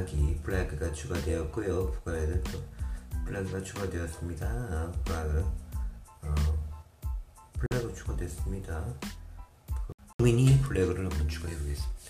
여기 flag가 추가되었고요. 북한에는 또 flag가 추가되었습니다. flag 어, flag 추가됐습니다. 그, 미니 flag를 한번 추가해 보겠습니다.